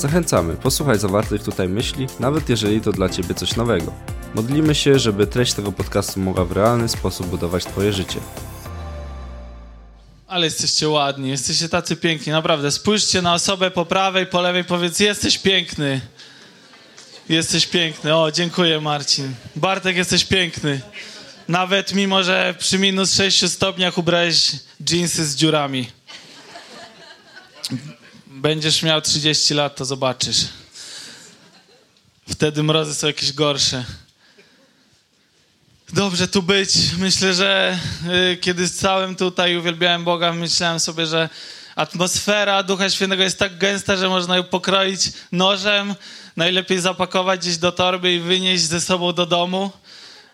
Zachęcamy, posłuchaj zawartych tutaj myśli, nawet jeżeli to dla Ciebie coś nowego. Modlimy się, żeby treść tego podcastu mogła w realny sposób budować Twoje życie. Ale jesteście ładni, jesteście tacy piękni, naprawdę. Spójrzcie na osobę po prawej, po lewej, powiedz, jesteś piękny. Jesteś piękny. O, dziękuję Marcin. Bartek, jesteś piękny. Nawet mimo, że przy minus 6 stopniach ubrałeś dżinsy z dziurami. Będziesz miał 30 lat, to zobaczysz. Wtedy mrozy są jakieś gorsze. Dobrze tu być. Myślę, że y, kiedy całym tutaj uwielbiałem Boga, myślałem sobie, że atmosfera Ducha Świętego jest tak gęsta, że można ją pokroić nożem, najlepiej zapakować gdzieś do torby i wynieść ze sobą do domu,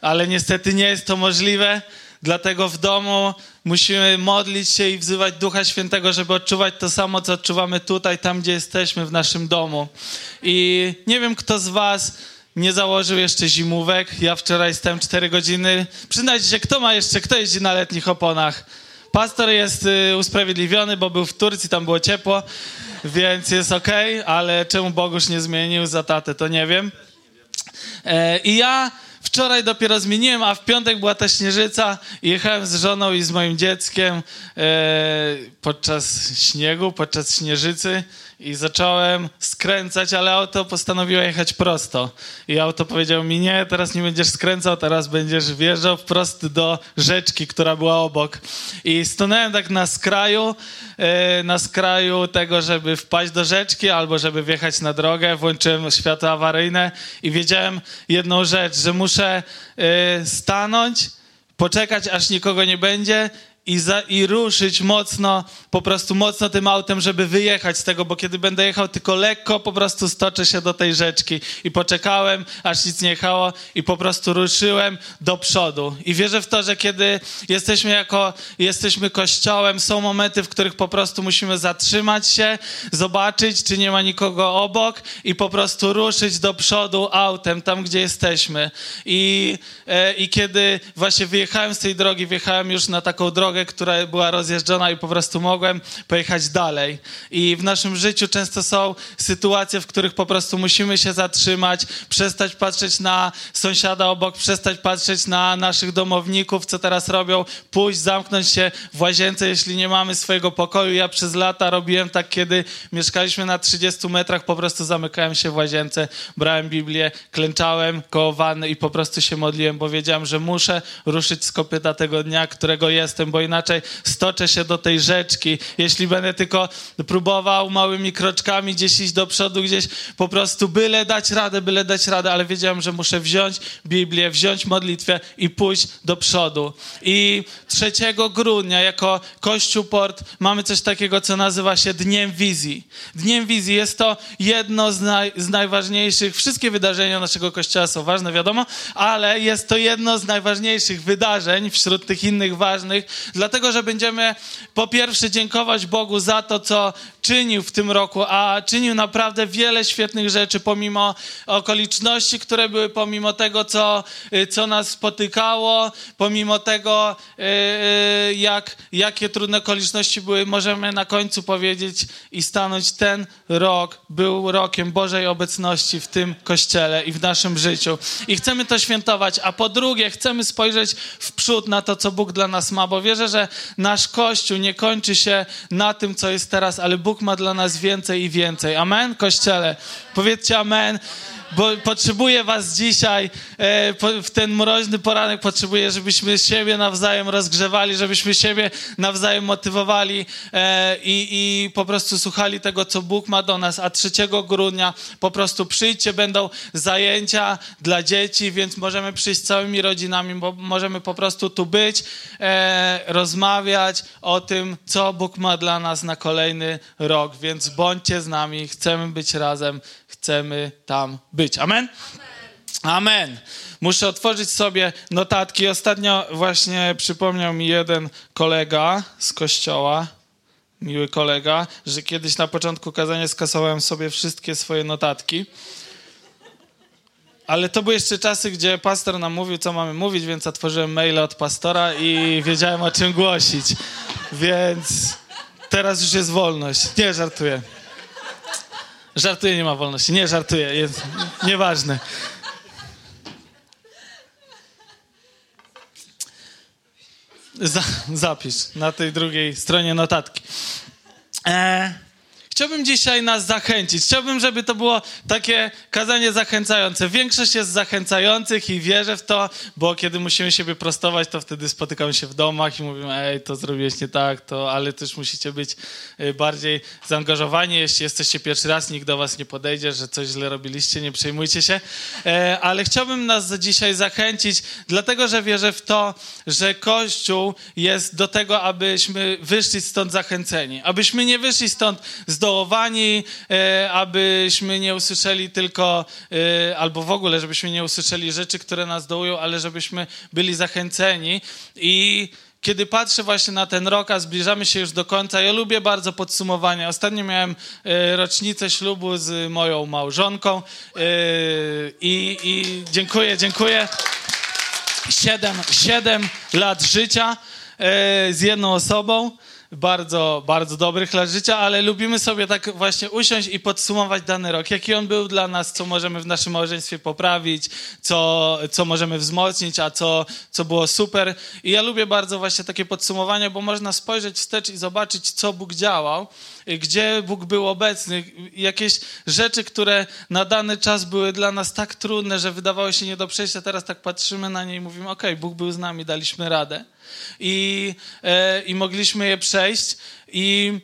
ale niestety nie jest to możliwe. Dlatego w domu musimy modlić się i wzywać Ducha Świętego, żeby odczuwać to samo, co odczuwamy tutaj, tam, gdzie jesteśmy, w naszym domu. I nie wiem, kto z Was nie założył jeszcze zimówek. Ja wczoraj stałem 4 godziny. Przyznajcie się, kto ma jeszcze, kto jeździ na letnich oponach? Pastor jest y, usprawiedliwiony, bo był w Turcji, tam było ciepło, więc jest ok, ale czemu Bogusz nie zmienił za tatę, to nie wiem. E, I ja wczoraj dopiero zmieniłem, a w piątek była ta śnieżyca. Jechałem z żoną i z moim dzieckiem e, podczas śniegu, podczas śnieżycy i zacząłem skręcać, ale auto postanowiło jechać prosto. I auto powiedział mi, nie, teraz nie będziesz skręcał, teraz będziesz wjeżdżał wprost do rzeczki, która była obok. I stanąłem tak na skraju, e, na skraju tego, żeby wpaść do rzeczki albo żeby wjechać na drogę. Włączyłem światło awaryjne i wiedziałem jedną rzecz, że muszę e, stanąć, poczekać, aż nikogo nie będzie i, za, i ruszyć mocno, po prostu mocno tym autem, żeby wyjechać z tego, bo kiedy będę jechał tylko lekko, po prostu stoczę się do tej rzeczki. I poczekałem, aż nic nie jechało i po prostu ruszyłem do przodu. I wierzę w to, że kiedy jesteśmy jako, jesteśmy kościołem, są momenty, w których po prostu musimy zatrzymać się, zobaczyć, czy nie ma nikogo obok i po prostu ruszyć do przodu autem, tam gdzie jesteśmy. I, e, i kiedy właśnie wyjechałem z tej drogi, wjechałem już na taką drogę, drogę, która była rozjeżdżona i po prostu mogłem pojechać dalej. I w naszym życiu często są sytuacje, w których po prostu musimy się zatrzymać, przestać patrzeć na sąsiada obok, przestać patrzeć na naszych domowników, co teraz robią, pójść, zamknąć się w łazience, jeśli nie mamy swojego pokoju. Ja przez lata robiłem tak, kiedy mieszkaliśmy na 30 metrach, po prostu zamykałem się w łazience, brałem Biblię, klęczałem koło wanny i po prostu się modliłem, bo wiedziałem, że muszę ruszyć z kopyta tego dnia, którego jestem, bo inaczej stoczę się do tej rzeczki. Jeśli będę tylko próbował małymi kroczkami gdzieś iść do przodu, gdzieś po prostu byle dać radę, byle dać radę, ale wiedziałem, że muszę wziąć Biblię, wziąć modlitwę i pójść do przodu. I 3 grudnia jako Kościół Port mamy coś takiego, co nazywa się Dniem Wizji. Dniem Wizji jest to jedno z, naj, z najważniejszych, wszystkie wydarzenia naszego Kościoła są ważne, wiadomo, ale jest to jedno z najważniejszych wydarzeń wśród tych innych ważnych, dlatego że będziemy po pierwsze dziękować Bogu za to, co czynił w tym roku, a czynił naprawdę wiele świetnych rzeczy, pomimo okoliczności, które były, pomimo tego, co, y, co nas spotykało, pomimo tego, y, y, jak, jakie trudne okoliczności były, możemy na końcu powiedzieć i stanąć, ten rok był rokiem Bożej obecności w tym kościele i w naszym życiu. I chcemy to świętować, a po drugie, chcemy spojrzeć w przód na to, co Bóg dla nas ma, bo wierzę, że nasz Kościół nie kończy się na tym, co jest teraz, ale Bóg ma dla nas więcej i więcej. Amen, Kościele? Powiedzcie amen bo potrzebuję was dzisiaj e, w ten mroźny poranek, potrzebuję, żebyśmy siebie nawzajem rozgrzewali, żebyśmy siebie nawzajem motywowali e, i, i po prostu słuchali tego, co Bóg ma do nas. A 3 grudnia po prostu przyjdźcie, będą zajęcia dla dzieci, więc możemy przyjść całymi rodzinami, bo możemy po prostu tu być, e, rozmawiać o tym, co Bóg ma dla nas na kolejny rok, więc bądźcie z nami, chcemy być razem chcemy tam być. Amen? Amen. Muszę otworzyć sobie notatki. Ostatnio właśnie przypomniał mi jeden kolega z kościoła, miły kolega, że kiedyś na początku kazania skasowałem sobie wszystkie swoje notatki. Ale to były jeszcze czasy, gdzie pastor nam mówił, co mamy mówić, więc otworzyłem maile od pastora i wiedziałem, o czym głosić. Więc teraz już jest wolność. Nie, żartuję. Żartuję, nie ma wolności. Nie, żartuję. Jest nieważne. Za, zapisz na tej drugiej stronie notatki. E, Chciałbym dzisiaj nas zachęcić. Chciałbym, żeby to było takie kazanie zachęcające. Większość jest zachęcających i wierzę w to, bo kiedy musimy siebie prostować, to wtedy spotykamy się w domach i mówimy, ej, to zrobiłeś nie tak, to, ale też musicie być y, bardziej zaangażowani. Jeśli jesteście pierwszy raz, nikt do was nie podejdzie, że coś źle robiliście, nie przejmujcie się. E, ale chciałbym nas dzisiaj zachęcić, dlatego, że wierzę w to, że Kościół jest do tego, abyśmy wyszli stąd zachęceni. Abyśmy nie wyszli stąd z zdołowani, e, abyśmy nie usłyszeli tylko, e, albo w ogóle, żebyśmy nie usłyszeli rzeczy, które nas dołują, ale żebyśmy byli zachęceni i kiedy patrzę właśnie na ten rok, a zbliżamy się już do końca, ja lubię bardzo podsumowania. Ostatnio miałem e, rocznicę ślubu z moją małżonką i, i dziękuję, dziękuję. Siedem, siedem lat życia z jedną osobą bardzo, bardzo dobrych lat życia, ale lubimy sobie tak właśnie usiąść i podsumować dany rok. Jaki on był dla nas, co możemy w naszym małżeństwie poprawić, co, co możemy wzmocnić, a co, co było super. I ja lubię bardzo właśnie takie podsumowania, bo można spojrzeć wstecz i zobaczyć, co Bóg działał, gdzie Bóg był obecny, jakieś rzeczy, które na dany czas były dla nas tak trudne, że wydawało się nie do przejścia. Teraz tak patrzymy na nie i mówimy, ok, Bóg był z nami, daliśmy radę i, e, i mogliśmy je przejść. I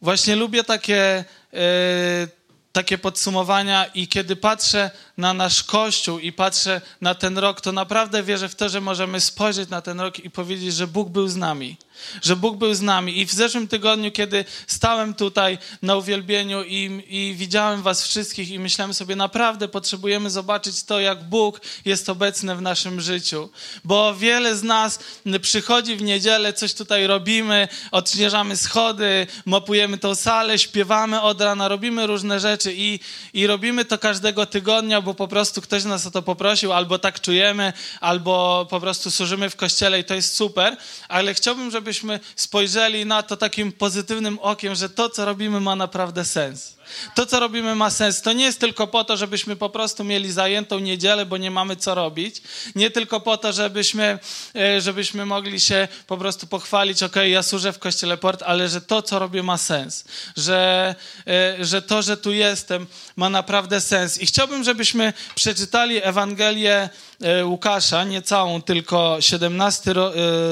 właśnie lubię takie, e, takie podsumowania i kiedy patrzę na nasz Kościół i patrzę na ten rok, to naprawdę wierzę w to, że możemy spojrzeć na ten rok i powiedzieć, że Bóg był z nami że Bóg był z nami. I w zeszłym tygodniu, kiedy stałem tutaj na uwielbieniu i, i widziałem Was wszystkich, i myślałem sobie, naprawdę potrzebujemy zobaczyć to, jak Bóg jest obecny w naszym życiu. Bo wiele z nas przychodzi w niedzielę, coś tutaj robimy, odśnieżamy schody, mopujemy tą salę, śpiewamy od rana, robimy różne rzeczy i, i robimy to każdego tygodnia, bo po prostu ktoś nas o to poprosił, albo tak czujemy, albo po prostu służymy w kościele i to jest super. Ale chciałbym, żeby żebyśmy spojrzeli na to takim pozytywnym okiem, że to, co robimy, ma naprawdę sens. To, co robimy, ma sens. To nie jest tylko po to, żebyśmy po prostu mieli zajętą niedzielę, bo nie mamy co robić. Nie tylko po to, żebyśmy, e, żebyśmy mogli się po prostu pochwalić, ok, ja służę w Kościele Port, ale że to, co robię, ma sens. Że, e, że to, że tu jestem, ma naprawdę sens. I chciałbym, żebyśmy przeczytali Ewangelię e, Łukasza, nie całą, tylko 17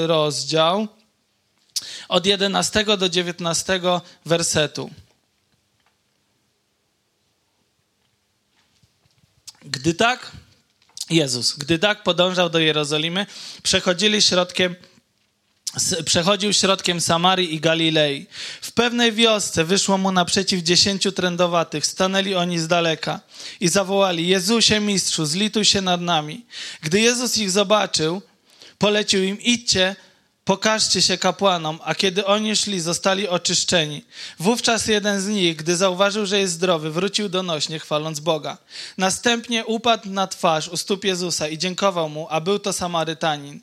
rozdział od 11 do 19 wersetu. Gdy tak, Jezus, gdy tak podążał do Jerozolimy, przechodzili środkiem przechodził środkiem Samarii i Galilei. W pewnej wiosce wyszło mu naprzeciw dziesięciu trędowatych. Stanęli oni z daleka i zawołali: Jezusie, mistrzu, zlituj się nad nami. Gdy Jezus ich zobaczył, polecił im: Idźcie pokażcie się kapłanom, a kiedy oni szli, zostali oczyszczeni. Wówczas jeden z nich, gdy zauważył, że jest zdrowy, wrócił donośnie, chwaląc Boga. Następnie upadł na twarz u stóp Jezusa i dziękował mu, a był to Samarytanin.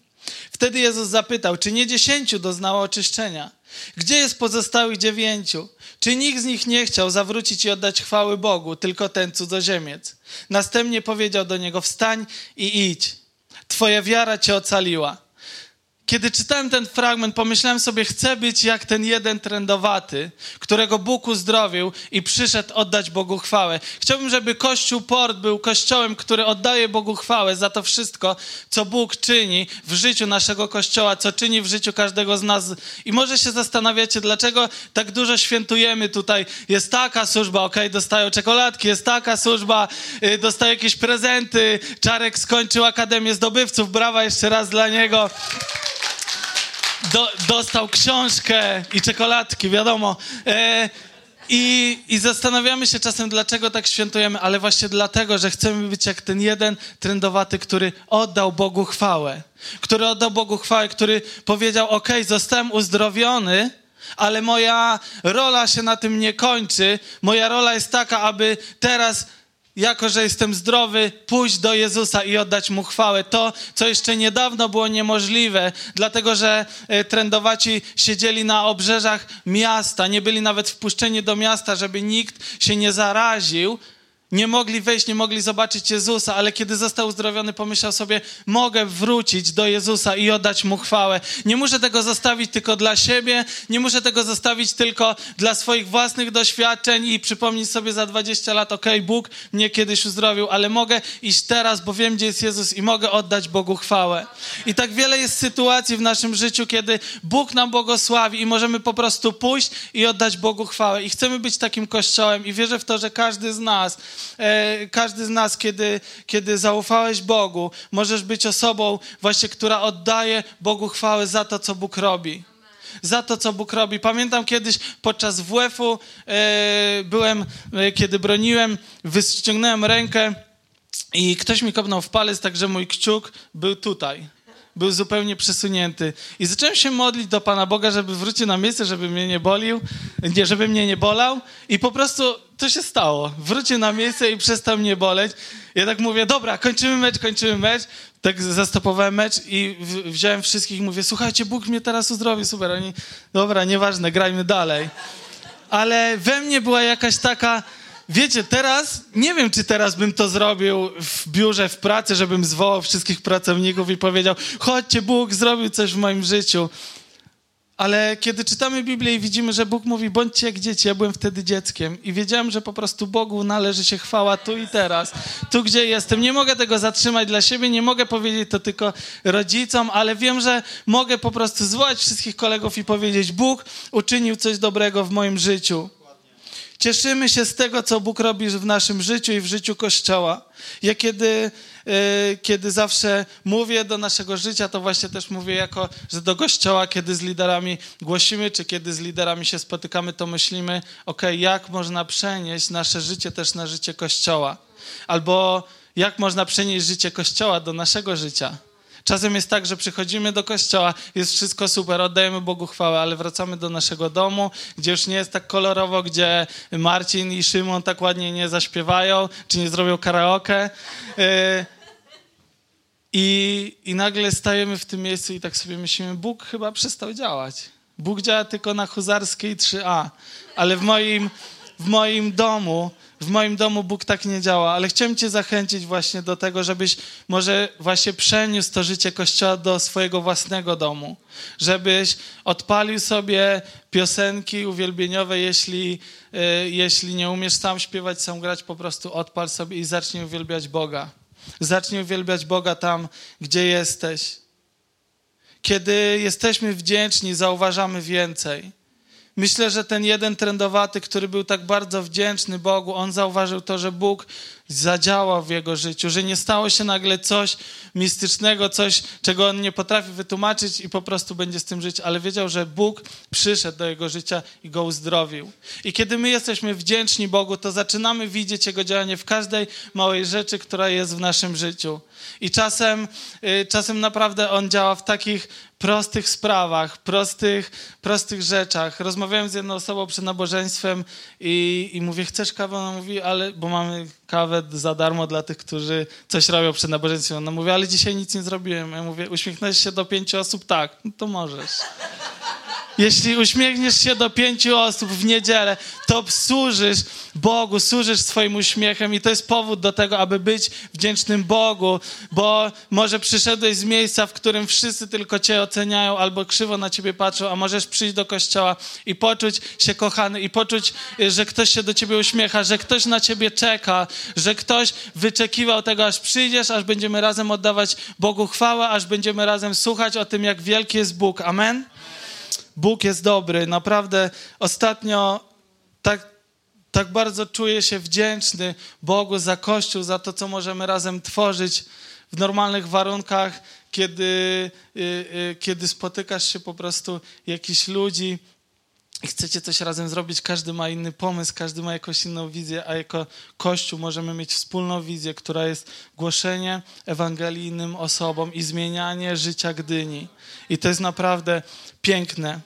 Wtedy Jezus zapytał, czy nie dziesięciu doznało oczyszczenia? Gdzie jest pozostałych dziewięciu? Czy nikt z nich nie chciał zawrócić i oddać chwały Bogu, tylko ten cudzoziemiec? Następnie powiedział do niego, wstań i idź. Twoja wiara cię ocaliła. Kiedy czytałem ten fragment, pomyślałem sobie, chcę być jak ten jeden trendowaty, którego Bóg uzdrowił i przyszedł oddać Bogu chwałę. Chciałbym, żeby Kościół Port był kościołem, który oddaje Bogu chwałę za to wszystko, co Bóg czyni w życiu naszego Kościoła, co czyni w życiu każdego z nas. I może się zastanawiacie, dlaczego tak dużo świętujemy tutaj. Jest taka służba, ok, dostają czekoladki, jest taka służba, yy, dostają jakieś prezenty. Czarek skończył Akademię Zdobywców, brawa jeszcze raz dla niego do, dostał książkę i czekoladki, wiadomo. E, I, I zastanawiamy się czasem, dlaczego tak świętujemy, ale właśnie dlatego, że chcemy być jak ten jeden trendowaty, który oddał Bogu chwałę. Który oddał Bogu chwałę, który powiedział: OK, zostałem uzdrowiony, ale moja rola się na tym nie kończy. Moja rola jest taka, aby teraz jako że jestem zdrowy, pójść do Jezusa i oddać Mu chwałę. To, co jeszcze niedawno było niemożliwe, dlatego że e, trendowaci siedzieli na obrzeżach miasta, nie byli nawet wpuszczeni do miasta, żeby nikt się nie zaraził, nie mogli wejść, nie mogli zobaczyć Jezusa, ale kiedy został uzdrowiony, pomyślał sobie: Mogę wrócić do Jezusa i oddać mu chwałę. Nie muszę tego zostawić tylko dla siebie, nie muszę tego zostawić tylko dla swoich własnych doświadczeń i przypomnieć sobie za 20 lat: OK, Bóg mnie kiedyś uzdrowił, ale mogę iść teraz, bo wiem, gdzie jest Jezus i mogę oddać Bogu chwałę. I tak wiele jest sytuacji w naszym życiu, kiedy Bóg nam błogosławi i możemy po prostu pójść i oddać Bogu chwałę. I chcemy być takim kościołem, i wierzę w to, że każdy z nas każdy z nas, kiedy, kiedy zaufałeś Bogu, możesz być osobą właśnie, która oddaje Bogu chwałę za to, co Bóg robi za to, co Bóg robi. Pamiętam kiedyś podczas WF-u e, byłem, e, kiedy broniłem, wyciągnąłem rękę i ktoś mi kopnął w palec, także mój kciuk był tutaj był zupełnie przesunięty. I zacząłem się modlić do Pana Boga, żeby wrócił na miejsce, żeby mnie nie bolił, nie, żeby mnie nie bolał. I po prostu to się stało. Wrócił na miejsce i przestał mnie boleć. Ja tak mówię, dobra, kończymy mecz, kończymy mecz. Tak zastopowałem mecz i wziąłem wszystkich i mówię, słuchajcie, Bóg mnie teraz uzdrowi, super. Oni, dobra, nieważne, grajmy dalej. Ale we mnie była jakaś taka wiecie, teraz, nie wiem, czy teraz bym to zrobił w biurze, w pracy, żebym zwołał wszystkich pracowników i powiedział, chodźcie, Bóg zrobił coś w moim życiu. Ale kiedy czytamy Biblię i widzimy, że Bóg mówi, bądźcie jak dzieci, ja byłem wtedy dzieckiem i wiedziałem, że po prostu Bogu należy się chwała tu i teraz, tu gdzie jestem. Nie mogę tego zatrzymać dla siebie, nie mogę powiedzieć to tylko rodzicom, ale wiem, że mogę po prostu zwołać wszystkich kolegów i powiedzieć, Bóg uczynił coś dobrego w moim życiu. Cieszymy się z tego, co Bóg robi w naszym życiu i w życiu Kościoła. Ja kiedy, kiedy zawsze mówię do naszego życia, to właśnie też mówię jako, że do Kościoła, kiedy z liderami głosimy, czy kiedy z liderami się spotykamy, to myślimy, ok, jak można przenieść nasze życie też na życie Kościoła. Albo jak można przenieść życie Kościoła do naszego życia. Czasem jest tak, że przychodzimy do kościoła, jest wszystko super, oddajemy Bogu chwałę, ale wracamy do naszego domu, gdzie już nie jest tak kolorowo, gdzie Marcin i Szymon tak ładnie nie zaśpiewają, czy nie zrobią karaoke. I, I nagle stajemy w tym miejscu i tak sobie myślimy, Bóg chyba przestał działać. Bóg działa tylko na huzarskiej 3A, ale w moim, w moim domu w moim domu Bóg tak nie działa, ale chciałem Cię zachęcić właśnie do tego, żebyś może właśnie przeniósł to życie Kościoła do swojego własnego domu. Żebyś odpalił sobie piosenki uwielbieniowe, jeśli, y, jeśli nie umiesz sam śpiewać, sam grać, po prostu odpal sobie i zacznij uwielbiać Boga. Zacznij uwielbiać Boga tam, gdzie jesteś. Kiedy jesteśmy wdzięczni, zauważamy więcej. Myślę, że ten jeden trendowaty, który był tak bardzo wdzięczny Bogu, on zauważył to, że Bóg zadziałał w jego życiu, że nie stało się nagle coś mistycznego, coś, czego on nie potrafi wytłumaczyć i po prostu będzie z tym żyć, ale wiedział, że Bóg przyszedł do jego życia i go uzdrowił. I kiedy my jesteśmy wdzięczni Bogu, to zaczynamy widzieć Jego działanie w każdej małej rzeczy, która jest w naszym życiu. I czasem, y, czasem naprawdę On działa w takich prostych sprawach, prostych, prostych rzeczach. Rozmawiałem z jedną osobą przed nabożeństwem i, i mówię, chcesz kawę? Ona mówi, ale, bo mamy kawę za darmo dla tych, którzy coś robią przed nabożeństwem. Ona mówi, ale dzisiaj nic nie zrobiłem. Ja mówię, uśmiechnąłeś się do pięciu osób? Tak, no to możesz. Jeśli uśmiechniesz się do pięciu osób w niedzielę, to służysz Bogu, służysz swoim uśmiechem i to jest powód do tego, aby być wdzięcznym Bogu, bo może przyszedłeś z miejsca, w którym wszyscy tylko cię oceniają albo krzywo na ciebie patrzą, a możesz przyjść do kościoła i poczuć się kochany i poczuć, że ktoś się do ciebie uśmiecha, że ktoś na ciebie czeka, że ktoś wyczekiwał tego, aż przyjdziesz, aż będziemy razem oddawać Bogu chwałę, aż będziemy razem słuchać o tym, jak wielki jest Bóg. Amen? Bóg jest dobry. Naprawdę ostatnio tak, tak bardzo czuję się wdzięczny Bogu za Kościół, za to, co możemy razem tworzyć w normalnych warunkach, kiedy, y, y, kiedy spotykasz się po prostu jakichś ludzi i chcecie coś razem zrobić, każdy ma inny pomysł, każdy ma jakąś inną wizję, a jako Kościół możemy mieć wspólną wizję, która jest głoszenie Ewangelii innym osobom i zmienianie życia Gdyni. I to jest naprawdę piękne.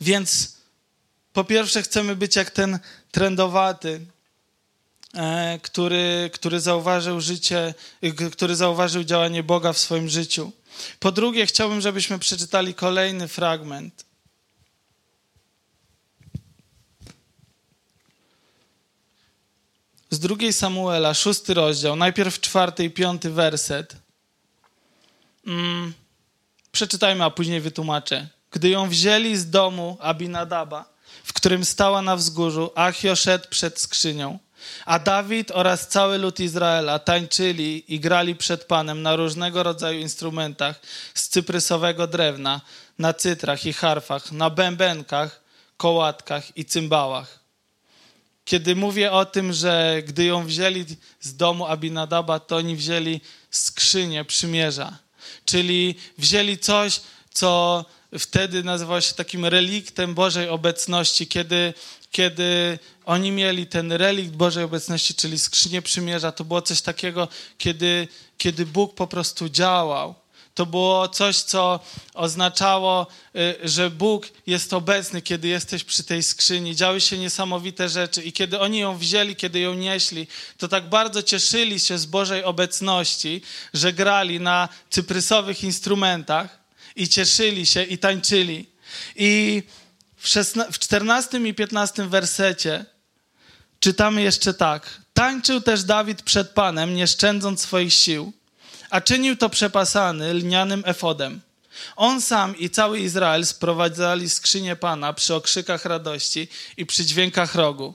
Więc po pierwsze chcemy być jak ten trendowaty, e, który, który zauważył życie, który zauważył działanie Boga w swoim życiu. Po drugie, chciałbym, żebyśmy przeczytali kolejny fragment. Z drugiej Samuela, szósty rozdział, najpierw czwarty i piąty werset. Mm, przeczytajmy, a później wytłumaczę. Gdy ją wzięli z domu Abinadaba, w którym stała na wzgórzu, Achio szedł przed skrzynią. A Dawid oraz cały lud Izraela tańczyli i grali przed Panem na różnego rodzaju instrumentach z cyprysowego drewna, na cytrach i harfach, na bębenkach, kołatkach i cymbałach. Kiedy mówię o tym, że gdy ją wzięli z domu Abinadaba, to oni wzięli skrzynię przymierza, czyli wzięli coś, co wtedy nazywało się takim reliktem Bożej obecności, kiedy kiedy oni mieli ten relikt Bożej obecności, czyli skrzynię przymierza, to było coś takiego, kiedy, kiedy Bóg po prostu działał. To było coś, co oznaczało, y, że Bóg jest obecny, kiedy jesteś przy tej skrzyni. Działy się niesamowite rzeczy i kiedy oni ją wzięli, kiedy ją nieśli, to tak bardzo cieszyli się z Bożej obecności, że grali na cyprysowych instrumentach i cieszyli się i tańczyli. I w, 16, w 14 i 15 wersecie czytamy jeszcze tak. Tańczył też Dawid przed Panem, nie szczędząc swoich sił, a czynił to przepasany lnianym efodem. On sam i cały Izrael sprowadzali skrzynię Pana przy okrzykach radości i przy dźwiękach rogu.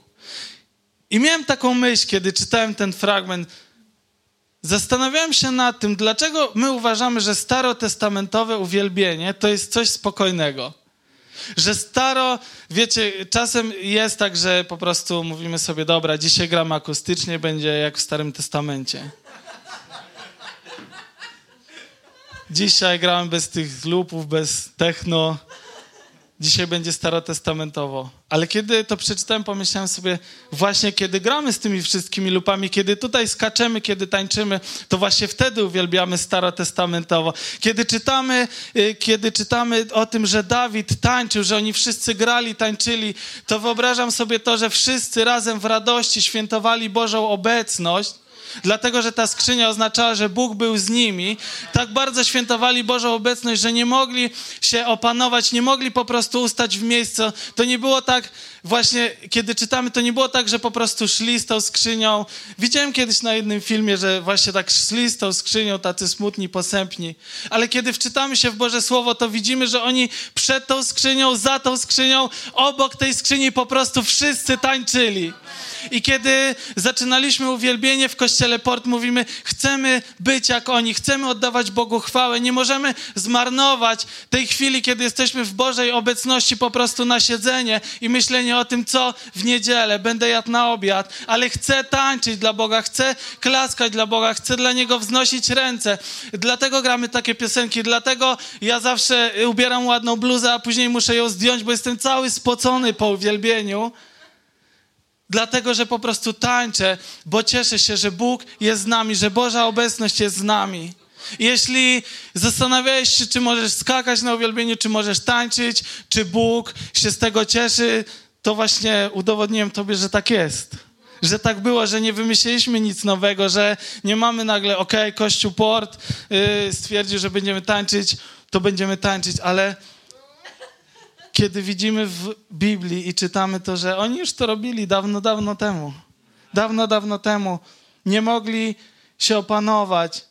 I miałem taką myśl, kiedy czytałem ten fragment. Zastanawiałem się nad tym, dlaczego my uważamy, że starotestamentowe uwielbienie to jest coś spokojnego. Że staro, wiecie, czasem jest tak, że po prostu mówimy sobie, dobra, dzisiaj gram akustycznie, będzie jak w Starym Testamencie. Dzisiaj grałem bez tych lupów, bez techno. Dzisiaj będzie starotestamentowo. Ale kiedy to przeczytałem, pomyślałem sobie, właśnie kiedy gramy z tymi wszystkimi lupami, kiedy tutaj skaczemy, kiedy tańczymy, to właśnie wtedy uwielbiamy starotestamentowo. Kiedy czytamy, y, kiedy czytamy o tym, że Dawid tańczył, że oni wszyscy grali, tańczyli, to wyobrażam sobie to, że wszyscy razem w radości świętowali Bożą obecność dlatego że ta skrzynia oznaczała, że Bóg był z nimi, tak bardzo świętowali Bożą obecność, że nie mogli się opanować, nie mogli po prostu ustać w miejscu. To nie było tak, właśnie kiedy czytamy, to nie było tak, że po prostu szli z tą skrzynią. Widziałem kiedyś na jednym filmie, że właśnie tak szli z tą skrzynią, tacy smutni, posępni. Ale kiedy wczytamy się w Boże Słowo, to widzimy, że oni przed tą skrzynią, za tą skrzynią, obok tej skrzyni po prostu wszyscy tańczyli. I kiedy zaczynaliśmy uwielbienie w kościele Port, mówimy, chcemy być jak oni, chcemy oddawać Bogu chwałę. Nie możemy zmarnować tej chwili, kiedy jesteśmy w Bożej obecności, po prostu na siedzenie i myślenie o tym, co w niedzielę będę jadł na obiad, ale chcę tańczyć dla Boga, chcę klaskać dla Boga, chcę dla Niego wznosić ręce. Dlatego gramy takie piosenki, dlatego ja zawsze ubieram ładną bluzę, a później muszę ją zdjąć, bo jestem cały spocony po uwielbieniu dlatego że po prostu tańczę, bo cieszę się, że Bóg jest z nami, że Boża obecność jest z nami. Jeśli zastanawiałeś się, czy możesz skakać na uwielbieniu, czy możesz tańczyć, czy Bóg się z tego cieszy, to właśnie udowodniłem Tobie, że tak jest. Że tak było, że nie wymyśliliśmy nic nowego, że nie mamy nagle, ok, Kościół Port yy, stwierdził, że będziemy tańczyć, to będziemy tańczyć, ale kiedy widzimy w Biblii i czytamy to, że oni już to robili dawno, dawno temu. Dawno, dawno temu. Nie mogli się opanować.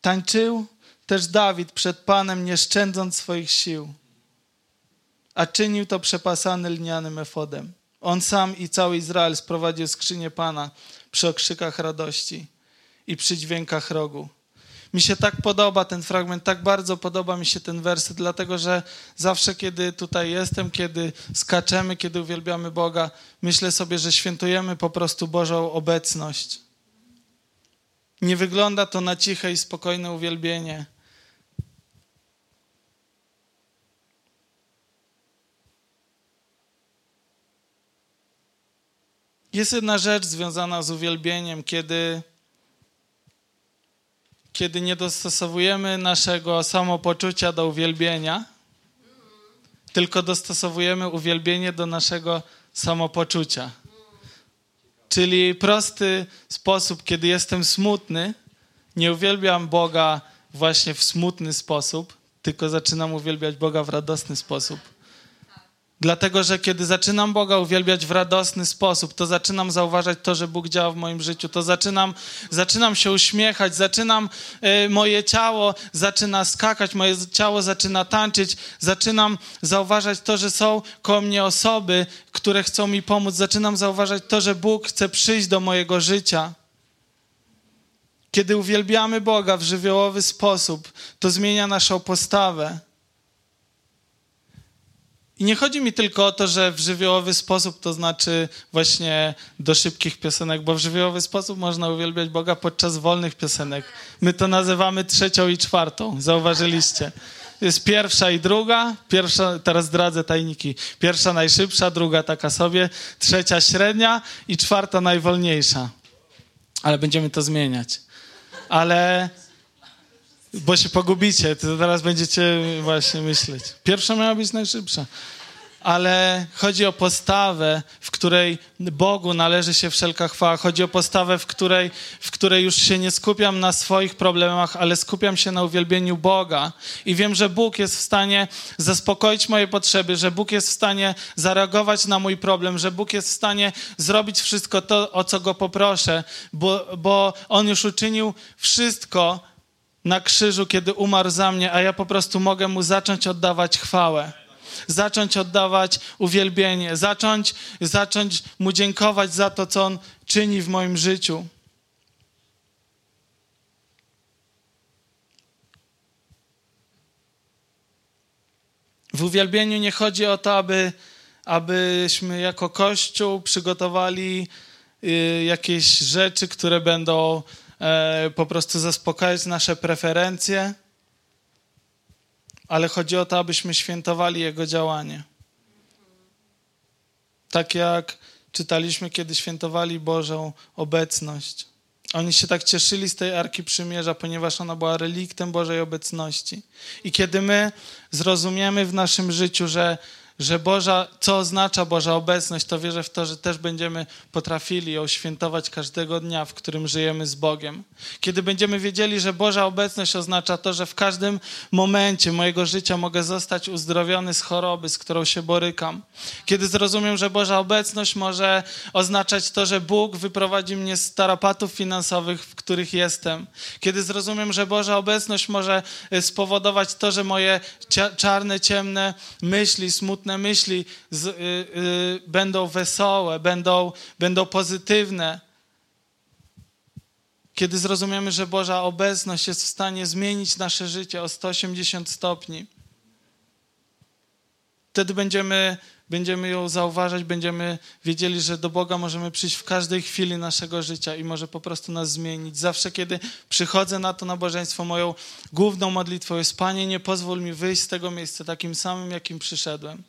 Tańczył też Dawid przed Panem, nie szczędząc swoich sił, a czynił to przepasany lnianym efodem. On sam i cały Izrael sprowadził skrzynię Pana przy okrzykach radości i przy dźwiękach rogu. Mi się tak podoba ten fragment, tak bardzo podoba mi się ten werset, dlatego że zawsze, kiedy tutaj jestem, kiedy skaczemy, kiedy uwielbiamy Boga, myślę sobie, że świętujemy po prostu Bożą obecność. Nie wygląda to na ciche i spokojne uwielbienie. Jest jedna rzecz związana z uwielbieniem, kiedy, kiedy nie dostosowujemy naszego samopoczucia do uwielbienia, tylko dostosowujemy uwielbienie do naszego samopoczucia. Czyli prosty sposób, kiedy jestem smutny, nie uwielbiam Boga właśnie w smutny sposób, tylko zaczynam uwielbiać Boga w radosny sposób. Dlatego, że kiedy zaczynam Boga uwielbiać w radosny sposób, to zaczynam zauważać to, że Bóg działa w moim życiu, to zaczynam, zaczynam się uśmiechać, zaczynam, y, moje ciało zaczyna skakać, moje ciało zaczyna tańczyć, zaczynam zauważać to, że są koło mnie osoby, które chcą mi pomóc, zaczynam zauważać to, że Bóg chce przyjść do mojego życia. Kiedy uwielbiamy Boga w żywiołowy sposób, to zmienia naszą postawę. I nie chodzi mi tylko o to, że w żywiołowy sposób to znaczy właśnie do szybkich piosenek, bo w żywiołowy sposób można uwielbiać Boga podczas wolnych piosenek. My to nazywamy trzecią i czwartą, zauważyliście. Jest pierwsza i druga, pierwsza, teraz zdradzę tajniki. Pierwsza najszybsza, druga taka sobie, trzecia średnia i czwarta najwolniejsza. Ale będziemy to zmieniać. Ale bo się pogubicie, to teraz będziecie właśnie myśleć. Pierwsza miała być najszybsza. Ale chodzi o postawę, w której Bogu należy się wszelka chwała. Chodzi o postawę, w której, w której już się nie skupiam na swoich problemach, ale skupiam się na uwielbieniu Boga. I wiem, że Bóg jest w stanie zaspokoić moje potrzeby, że Bóg jest w stanie zareagować na mój problem, że Bóg jest w stanie zrobić wszystko to, o co Go poproszę, bo, bo On już uczynił wszystko, na krzyżu, kiedy umarł za mnie, a ja po prostu mogę mu zacząć oddawać chwałę. Zacząć oddawać uwielbienie, zacząć, zacząć mu dziękować za to, co on czyni w moim życiu. W uwielbieniu nie chodzi o to, aby, abyśmy jako Kościół przygotowali y, jakieś rzeczy, które będą po prostu zaspokajać nasze preferencje, ale chodzi o to, abyśmy świętowali Jego działanie. Tak jak czytaliśmy, kiedy świętowali Bożą obecność. Oni się tak cieszyli z tej Arki Przymierza, ponieważ ona była reliktem Bożej obecności. I kiedy my zrozumiemy w naszym życiu, że że Boża, co oznacza Boża obecność, to wierzę w to, że też będziemy potrafili ją świętować każdego dnia, w którym żyjemy z Bogiem. Kiedy będziemy wiedzieli, że Boża obecność oznacza to, że w każdym momencie mojego życia mogę zostać uzdrowiony z choroby, z którą się borykam. Kiedy zrozumiem, że Boża obecność może oznaczać to, że Bóg wyprowadzi mnie z tarapatów finansowych, w których jestem. Kiedy zrozumiem, że Boża obecność może e, spowodować to, że moje czarne, ciemne myśli, smutne myśli z, y, y, będą wesołe, będą, będą pozytywne. Kiedy zrozumiemy, że Boża obecność jest w stanie zmienić nasze życie o 180 stopni, wtedy będziemy, będziemy ją zauważać, będziemy wiedzieli, że do Boga możemy przyjść w każdej chwili naszego życia i może po prostu nas zmienić. Zawsze, kiedy przychodzę na to nabożeństwo, moją główną modlitwą jest: Panie, nie pozwól mi wyjść z tego miejsca takim samym, jakim przyszedłem.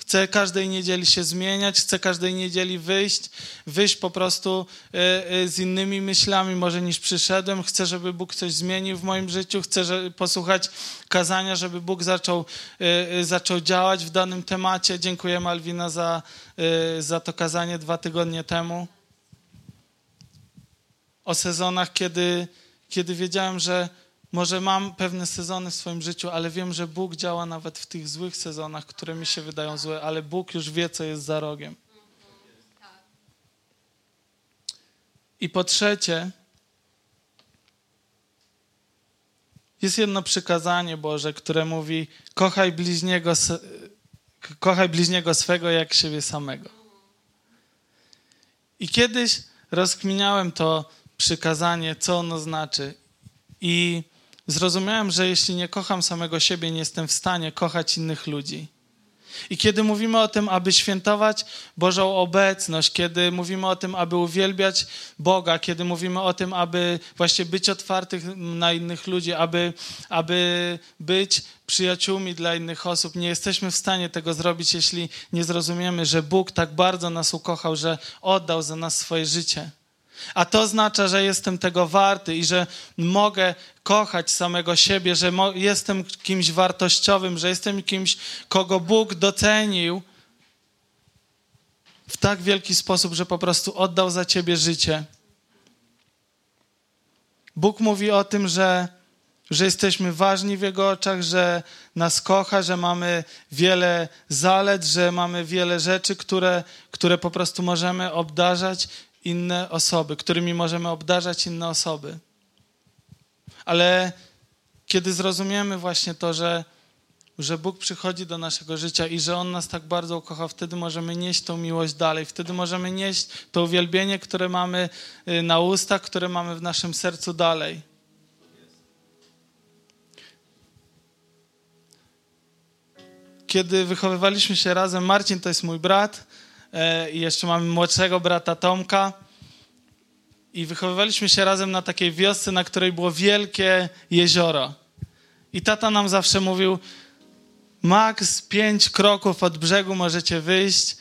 Chcę każdej niedzieli się zmieniać, chcę każdej niedzieli wyjść, wyjść po prostu e, e, z innymi myślami może niż przyszedłem. Chcę, żeby Bóg coś zmienił w moim życiu, chcę posłuchać kazania, żeby Bóg zaczął, e, zaczął działać w danym temacie. Dziękuję Malwina za, za to kazanie dwa tygodnie temu. O sezonach, kiedy, kiedy wiedziałem, że może mam pewne sezony w swoim życiu, ale wiem, że Bóg działa nawet w tych złych sezonach, które mi się wydają złe, ale Bóg już wie, co jest za rogiem. I po trzecie, jest jedno przykazanie Boże, które mówi: kochaj bliźniego, kochaj bliźniego swego jak siebie samego. I kiedyś rozkminiałem to przykazanie, co ono znaczy. I Zrozumiałem, że jeśli nie kocham samego siebie, nie jestem w stanie kochać innych ludzi. I kiedy mówimy o tym, aby świętować Bożą obecność, kiedy mówimy o tym, aby uwielbiać Boga, kiedy mówimy o tym, aby właśnie być otwartych na innych ludzi, aby, aby być przyjaciółmi dla innych osób, nie jesteśmy w stanie tego zrobić, jeśli nie zrozumiemy, że Bóg tak bardzo nas ukochał, że oddał za nas swoje życie. A to oznacza, że jestem tego warty i że mogę kochać samego siebie, że jestem kimś wartościowym, że jestem kimś, kogo Bóg docenił w tak wielki sposób, że po prostu oddał za ciebie życie. Bóg mówi o tym, że, że jesteśmy ważni w Jego oczach, że nas kocha, że mamy wiele zalet, że mamy wiele rzeczy, które, które po prostu możemy obdarzać inne osoby, którymi możemy obdarzać inne osoby. Ale kiedy zrozumiemy właśnie to, że, że Bóg przychodzi do naszego życia i że On nas tak bardzo ukocha, wtedy możemy nieść tą miłość dalej. Wtedy możemy nieść to uwielbienie, które mamy y, na ustach, które mamy w naszym sercu dalej. Kiedy wychowywaliśmy się razem, Marcin to jest mój brat, i jeszcze mamy młodszego brata Tomka. I wychowywaliśmy się razem na takiej wiosce, na której było wielkie jezioro. I tata nam zawsze mówił, maks pięć kroków od brzegu możecie wyjść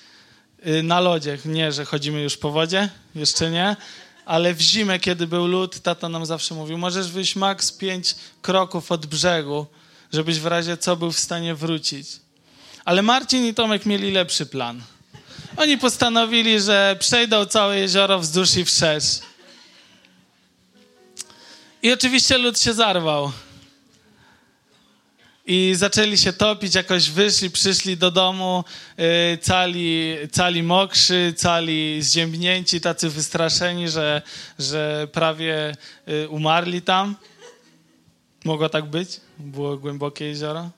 y, na lodzie. Nie, że chodzimy już po wodzie, jeszcze nie, ale w zimę, kiedy był lód, tata nam zawsze mówił, możesz wyjść maks pięć kroków od brzegu, żebyś w razie co był w stanie wrócić. Ale Marcin i Tomek mieli lepszy plan. Oni postanowili, że przejdą całe jezioro wzdłuż i wszerz. I oczywiście lud się zarwał. I zaczęli się topić, jakoś wyszli, przyszli do domu, yy, cali, cali mokrzy, cali zziębnięci, tacy wystraszeni, że, że prawie yy, umarli tam. Mogło tak być? Było głębokie jezioro.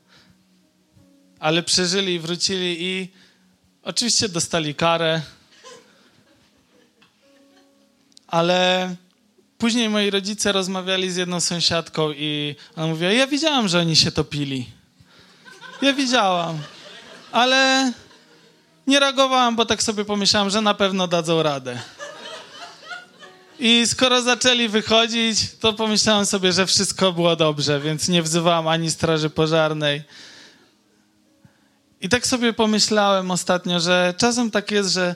Ale przeżyli i wrócili i Oczywiście dostali karę, ale później moi rodzice rozmawiali z jedną sąsiadką i ona mówiła, ja widziałam, że oni się topili. Ja widziałam, ale nie reagowałam, bo tak sobie pomyślałam, że na pewno dadzą radę. I skoro zaczęli wychodzić, to pomyślałam sobie, że wszystko było dobrze, więc nie wzywałam ani straży pożarnej, i tak sobie pomyślałem ostatnio, że czasem tak jest, że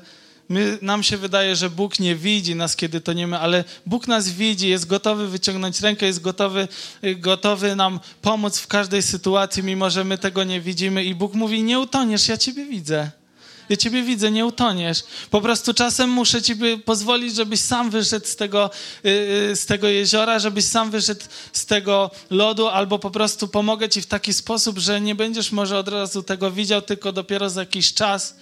my, nam się wydaje, że Bóg nie widzi nas, kiedy to nie my, ale Bóg nas widzi, jest gotowy wyciągnąć rękę, jest gotowy, gotowy nam pomóc w każdej sytuacji, mimo że my tego nie widzimy. I Bóg mówi: Nie utoniesz, ja Ciebie widzę. Ja Ciebie widzę, nie utoniesz. Po prostu czasem muszę Ci pozwolić, żebyś sam wyszedł z tego, y, y, z tego jeziora, żebyś sam wyszedł z tego lodu, albo po prostu pomogę Ci w taki sposób, że nie będziesz może od razu tego widział, tylko dopiero za jakiś czas,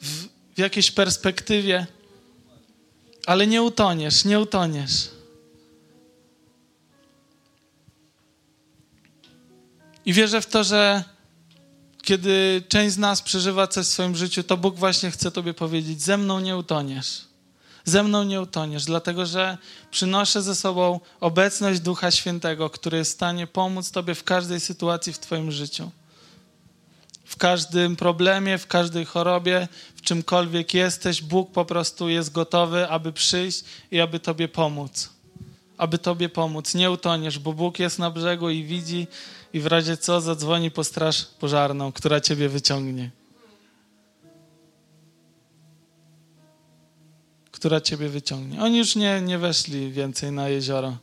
w, w jakiejś perspektywie. Ale nie utoniesz, nie utoniesz. I wierzę w to, że kiedy część z nas przeżywa coś w swoim życiu, to Bóg właśnie chce Tobie powiedzieć: Ze mną nie utoniesz. Ze mną nie utoniesz, dlatego że przynoszę ze sobą obecność Ducha Świętego, który jest w stanie pomóc Tobie w każdej sytuacji w Twoim życiu. W każdym problemie, w każdej chorobie, w czymkolwiek jesteś, Bóg po prostu jest gotowy, aby przyjść i aby Tobie pomóc. Aby Tobie pomóc. Nie utoniesz, bo Bóg jest na brzegu i widzi i w razie co zadzwoni po straż pożarną, która ciebie wyciągnie. Która ciebie wyciągnie. Oni już nie, nie weszli więcej na jezioro.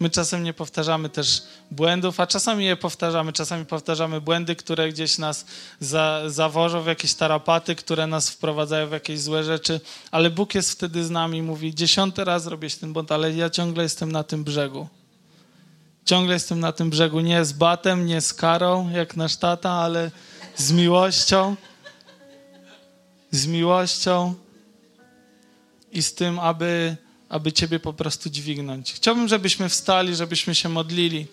My czasem nie powtarzamy też błędów, a czasami je powtarzamy. Czasami powtarzamy błędy, które gdzieś nas za, zawożą w jakieś tarapaty, które nas wprowadzają w jakieś złe rzeczy, ale Bóg jest wtedy z nami i mówi: Dziesiąty raz robię ten błąd, ale ja ciągle jestem na tym brzegu. Ciągle jestem na tym brzegu, nie z batem, nie z karą, jak nasz tata, ale z miłością. Z miłością i z tym, aby, aby Ciebie po prostu dźwignąć. Chciałbym, żebyśmy wstali, żebyśmy się modlili.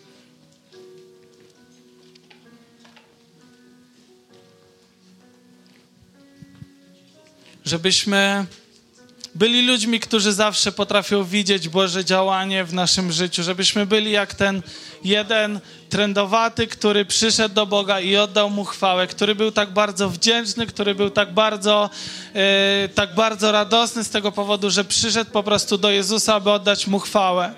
Żebyśmy byli ludźmi, którzy zawsze potrafią widzieć Boże działanie w naszym życiu, żebyśmy byli jak ten jeden trendowaty, który przyszedł do Boga i oddał Mu chwałę, który był tak bardzo wdzięczny, który był tak bardzo, e, tak bardzo radosny z tego powodu, że przyszedł po prostu do Jezusa, aby oddać Mu chwałę.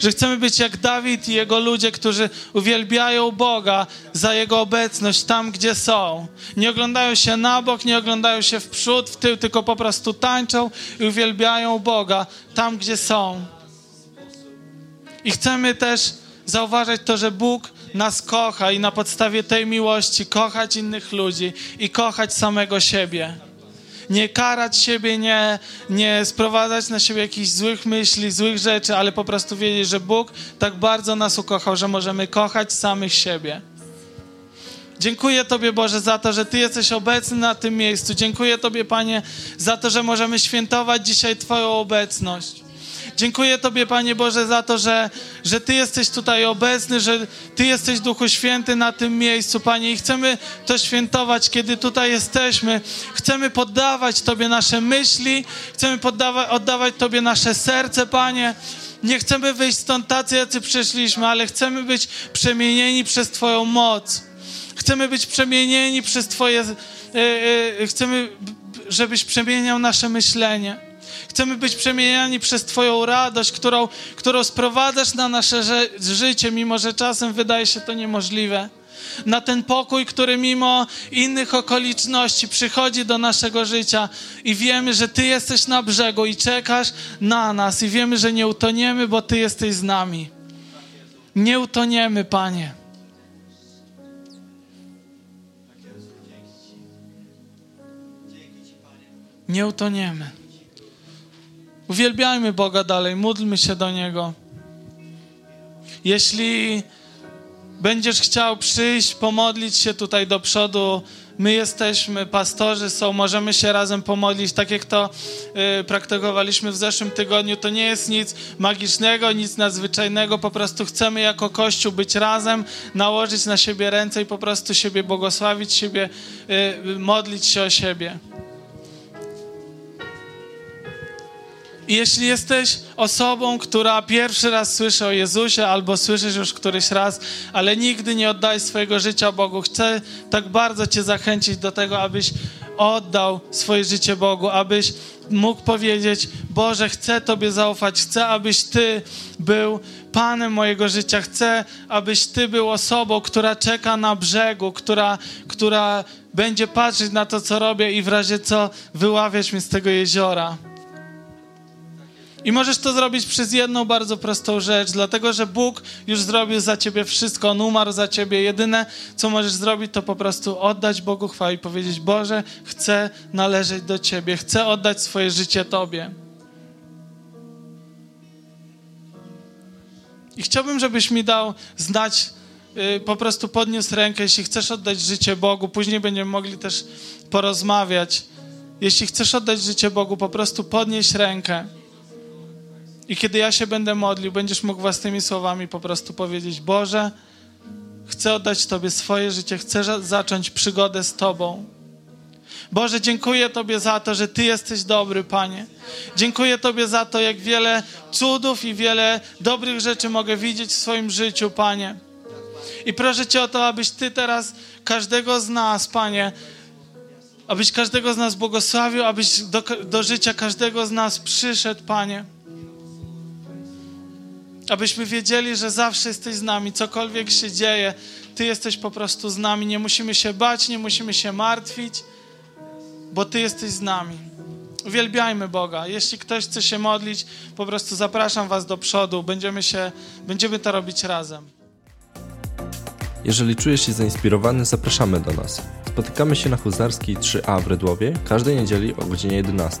Że chcemy być jak Dawid i jego ludzie, którzy uwielbiają Boga za Jego obecność tam, gdzie są. Nie oglądają się na bok, nie oglądają się w przód, w tył, tylko po prostu tańczą i uwielbiają Boga tam, gdzie są. I chcemy też zauważać to, że Bóg nas kocha i na podstawie tej miłości kochać innych ludzi i kochać samego siebie. Nie karać siebie, nie, nie sprowadzać na siebie jakichś złych myśli, złych rzeczy, ale po prostu wiedzieć, że Bóg tak bardzo nas ukochał, że możemy kochać samych siebie. Dziękuję Tobie, Boże, za to, że Ty jesteś obecny na tym miejscu. Dziękuję Tobie, Panie, za to, że możemy świętować dzisiaj Twoją obecność. Dziękuję Tobie, Panie Boże, za to, że, że Ty jesteś tutaj obecny, że Ty jesteś Duchu Święty na tym miejscu, Panie, i chcemy to świętować, kiedy tutaj jesteśmy. Chcemy poddawać Tobie nasze myśli, chcemy poddawać, oddawać Tobie nasze serce, Panie. Nie chcemy wyjść stąd tacy, jacy przyszliśmy, ale chcemy być przemienieni przez Twoją moc. Chcemy być przemienieni przez Twoje. Yy, yy, chcemy, żebyś przemieniał nasze myślenie. Chcemy być przemieniani przez Twoją radość, którą, którą sprowadzasz na nasze życie, mimo że czasem wydaje się to niemożliwe. Na ten pokój, który mimo innych okoliczności przychodzi do naszego życia i wiemy, że Ty jesteś na brzegu i czekasz na nas i wiemy, że nie utoniemy, bo Ty jesteś z nami. Nie utoniemy, Panie. Nie utoniemy. Uwielbiajmy Boga dalej, módlmy się do Niego. Jeśli będziesz chciał przyjść, pomodlić się tutaj do przodu, my jesteśmy, pastorzy są, możemy się razem pomodlić, tak jak to y, praktykowaliśmy w zeszłym tygodniu. To nie jest nic magicznego, nic nadzwyczajnego, po prostu chcemy jako Kościół być razem, nałożyć na siebie ręce i po prostu siebie błogosławić, siebie, y, modlić się o siebie. Jeśli jesteś osobą, która pierwszy raz słyszy o Jezusie, albo słyszysz już któryś raz, ale nigdy nie oddaj swojego życia Bogu, chcę tak bardzo Cię zachęcić do tego, abyś oddał swoje życie Bogu, abyś mógł powiedzieć: Boże, chcę Tobie zaufać, chcę, abyś Ty był Panem mojego życia, chcę, abyś Ty był osobą, która czeka na brzegu, która, która będzie patrzeć na to, co robię i w razie co wyławiać mnie z tego jeziora. I możesz to zrobić przez jedną bardzo prostą rzecz, dlatego że Bóg już zrobił za ciebie wszystko, On umarł za ciebie. Jedyne, co możesz zrobić, to po prostu oddać Bogu chwałę i powiedzieć: Boże, chcę należeć do Ciebie, chcę oddać swoje życie Tobie. I chciałbym, żebyś mi dał znać, yy, po prostu podniósł rękę, jeśli chcesz oddać życie Bogu. Później będziemy mogli też porozmawiać. Jeśli chcesz oddać życie Bogu, po prostu podnieś rękę. I kiedy ja się będę modlił, będziesz mógł własnymi słowami po prostu powiedzieć: Boże, chcę oddać Tobie swoje życie, chcę zacząć przygodę z Tobą. Boże, dziękuję Tobie za to, że Ty jesteś dobry, Panie. Dziękuję Tobie za to, jak wiele cudów i wiele dobrych rzeczy mogę widzieć w swoim życiu, Panie. I proszę Cię o to, abyś Ty teraz każdego z nas, Panie, abyś każdego z nas błogosławił, abyś do, do życia każdego z nas przyszedł, Panie abyśmy wiedzieli, że zawsze jesteś z nami, cokolwiek się dzieje, Ty jesteś po prostu z nami. Nie musimy się bać, nie musimy się martwić, bo Ty jesteś z nami. Uwielbiajmy Boga. Jeśli ktoś chce się modlić, po prostu zapraszam Was do przodu. Będziemy, się, będziemy to robić razem. Jeżeli czujesz się zainspirowany, zapraszamy do nas. Spotykamy się na Huzarskiej 3A w Rydłowie każdej niedzieli o godzinie 11.